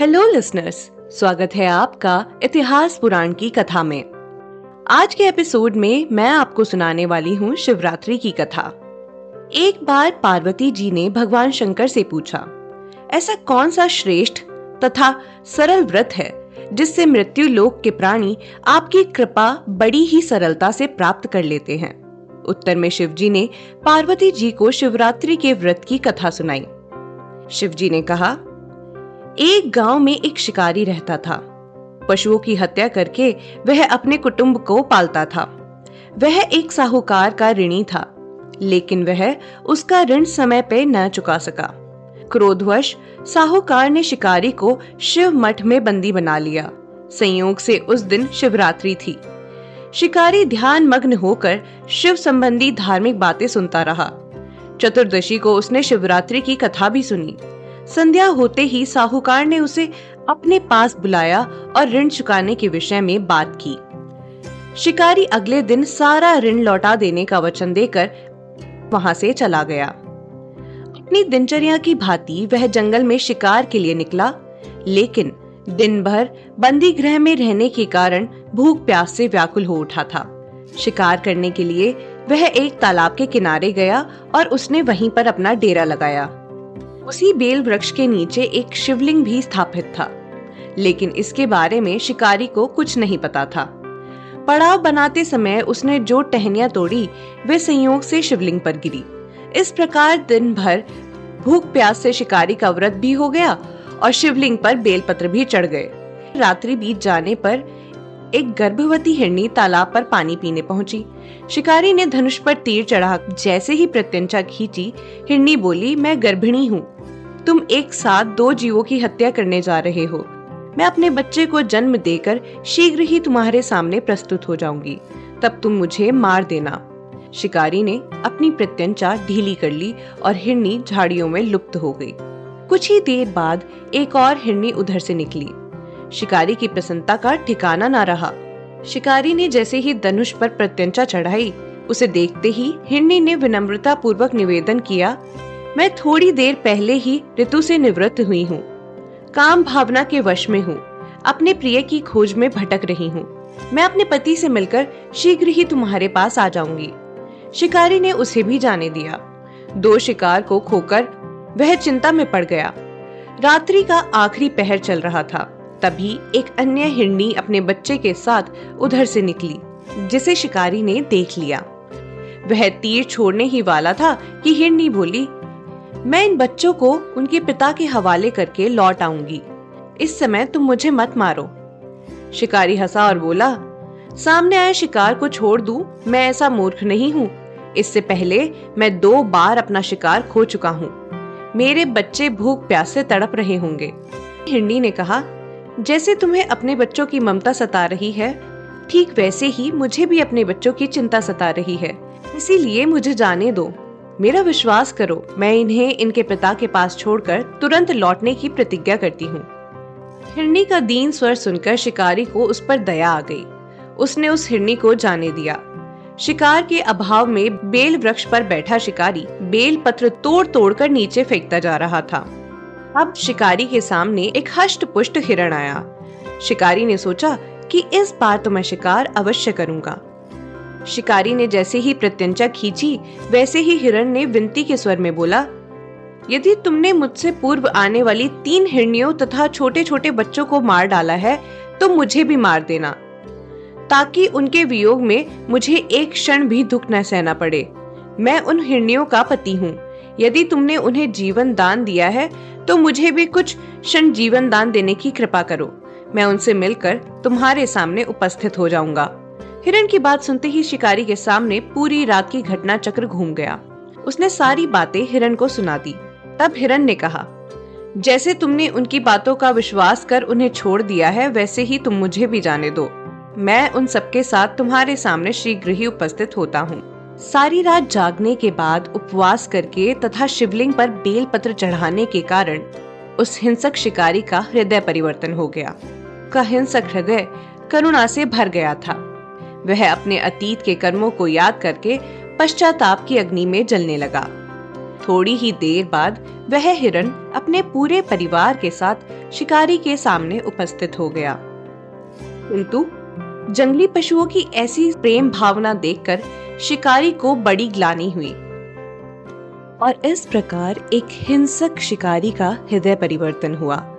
Hello listeners स्वागत है आपका इतिहास पुराण की कथा में। आज के एपिसोड में मैं आपको सुनाने वाली हूँ शिवरात्रि की कथा। एक बार पार्वती जी ने भगवान शंकर से पूछा, ऐसा कौन सा श्रेष्ठ तथा सरल व्रत है, जिससे मृत्यु लोक के प्राणी आपकी कृपा बड़ी ही सरलता से प्राप्त कर लेते हैं? उत्तर में शिवजी ने पार्वती जी को शिवरात्रि के व्रत की कथा सुनाई। शिवजी ने कहा एक गाँव में एक शिकारी रहता था। पशुओं की हत्या करके वह अपने कुटुंब को पालता था। वह एक साहूकार का ऋणी था, लेकिन वह उसका ऋण समय पे न चुका सका। क्रोधवश साहूकार ने शिकारी को शिव मठ में बंदी बना लिया। संयोग से उस दिन शिवरात्रि थी। शिकारी ध्यान मग्न होकर शिव संबंधी धार्मिक बातें सुनता रहा। चतुर्दशी को उसने शिवरात्रि की कथा भी सुनी। संध्या होते ही साहूकार ने उसे अपने पास बुलाया और ऋण चुकाने के विषय में बात की। शिकारी अगले दिन सारा ऋण लौटा देने का वचन देकर वहाँ से चला गया। अपनी दिनचर्या की भांति वह जंगल में शिकार के लिए निकला, लेकिन दिन भर बंदी गृह में रहने के कारण भूख प्यास से व्याकुल हो उठा था। शिकार करने के लिए वह एक तालाब के किनारे गया और उसने वहीं पर अपना डेरा लगाया। उसी बेल वृक्ष के नीचे एक शिवलिंग भी स्थापित था, लेकिन इसके बारे में शिकारी को कुछ नहीं पता था। पड़ाव बनाते समय उसने जो टहनिया तोड़ी, वे संयोग से शिवलिंग पर गिरी। इस प्रकार दिन भर भूख प्यास से शिकारी का व्रत भी हो गया और शिवलिंग पर बेलपत्र भी चढ़ गए। रात्रि बीत जाने पर एक गर्भवती हिरणी तालाब पर पानी पीने पहुँची। शिकारी ने धनुष पर तीर चढ़ा, जैसे ही प्रत्यंचा खींची, हिरणी बोली, मैं गर्भिणी हूँ। तुम एक साथ दो जीवों की हत्या करने जा रहे हो। मैं अपने बच्चे को जन्म देकर शीघ्र ही तुम्हारे सामने प्रस्तुत हो जाऊँगी। तब तुम मुझे मार देना। शिकारी ने अपनी प्रत्यंचा ढीली कर ली और हिरनी झाड़ियों में लुप्त हो गई। कुछ ही देर बाद एक और हिरनी उधर से निकली। शिकारी की प्रसन्नता का ठिकाना ना रहा। शिकारी ने जैसे ही धनुष पर प्रत्यंचा चढ़ाई, उसे देखते ही हिरनी ने विनम्रता पूर्वक निवेदन किया, मैं थोड़ी देर पहले ही ऋतु से निवृत्त हुई हूँ। काम भावना के वश में हूँ। अपने प्रिय की खोज में भटक रही हूँ। मैं अपने पति से मिलकर शीघ्र ही तुम्हारे पास आ जाऊँगी। शिकारी ने उसे भी जाने दिया। दो शिकार को खोकर वह चिंता में पड़ गया। रात्रि का आखिरी पहर चल रहा था। तभी एक अन्य हिरनी अपने बच्चे के साथ उधर से निकली जिसे शिकारी ने देख लिया। वह तीर छोड़ने ही वाला था कि हिरनी बोली मैं इन बच्चों को उनके पिता के हवाले करके लौट आऊँगी। इस समय तुम मुझे मत मारो। शिकारी हंसा और बोला सामने आए शिकार को छोड़ दूँ, मैं ऐसा मूर्ख नहीं हूँ। इससे पहले मैं दो बार अपना शिकार खो चुका हूँ। मेरे बच्चे भूख प्यास से तड़प रहे होंगे। हिंडी ने कहा जैसे तुम्हें अपने बच्चों की ममता सता रही है, ठीक वैसे ही मुझे भी अपने बच्चों की चिंता सता रही है। इसीलिए मुझे जाने दो। मेरा विश्वास करो, मैं इन्हें इनके पिता के पास छोड़कर तुरंत लौटने की प्रतिज्ञा करती हूँ। हिरनी का दीन स्वर सुनकर शिकारी को उस पर दया आ गई। उसने उस हिरनी को जाने दिया। शिकार के अभाव में बेल वृक्ष पर बैठा शिकारी बेल पत्र तोड़ तोड़ कर नीचे फेंकता जा रहा था। अब शिकारी के सामने एक हष्ट पुष्ट हिरण आया। शिकारी ने सोचा कि इस बार तो मैं शिकार अवश्य करूँगा। शिकारी ने जैसे ही प्रत्यंचा खींची, वैसे ही हिरण ने विनती के स्वर में बोला, यदि तुमने मुझसे पूर्व आने वाली तीन हिरणियों तथा छोटे छोटे बच्चों को मार डाला है तो मुझे भी मार देना, ताकि उनके वियोग में मुझे एक क्षण भी दुख न सहना पड़े। मैं उन हिरणियों का पति हूँ। यदि तुमने उन्हें जीवन दान दिया है तो मुझे भी कुछ क्षण जीवन दान देने की कृपा करो। मैं उनसे मिलकर तुम्हारे सामने उपस्थित हो जाऊँगा। हिरण की बात सुनते ही शिकारी के सामने पूरी रात की घटना चक्र घूम गया। उसने सारी बातें हिरण को सुना दी। तब हिरण ने कहा, जैसे तुमने उनकी बातों का विश्वास कर उन्हें छोड़ दिया है, वैसे ही तुम मुझे भी जाने दो। मैं उन सबके साथ तुम्हारे सामने शीघ्र ही उपस्थित होता हूँ। सारी रात जागने के बाद उपवास करके तथा शिवलिंग पर बेल पत्र चढ़ाने के कारण उस हिंसक शिकारी का हृदय परिवर्तन हो गया। का हिंसक हृदय करुणा से भर गया था। वह अपने अतीत के कर्मों को याद करके पश्चाताप की अग्नि में जलने लगा। थोड़ी ही देर बाद वह हिरण अपने पूरे परिवार के साथ शिकारी के सामने उपस्थित हो गया। किंतु जंगली पशुओं की ऐसी प्रेम भावना देखकर शिकारी को बड़ी ग्लानी हुई। और इस प्रकार एक हिंसक शिकारी का हृदय परिवर्तन हुआ।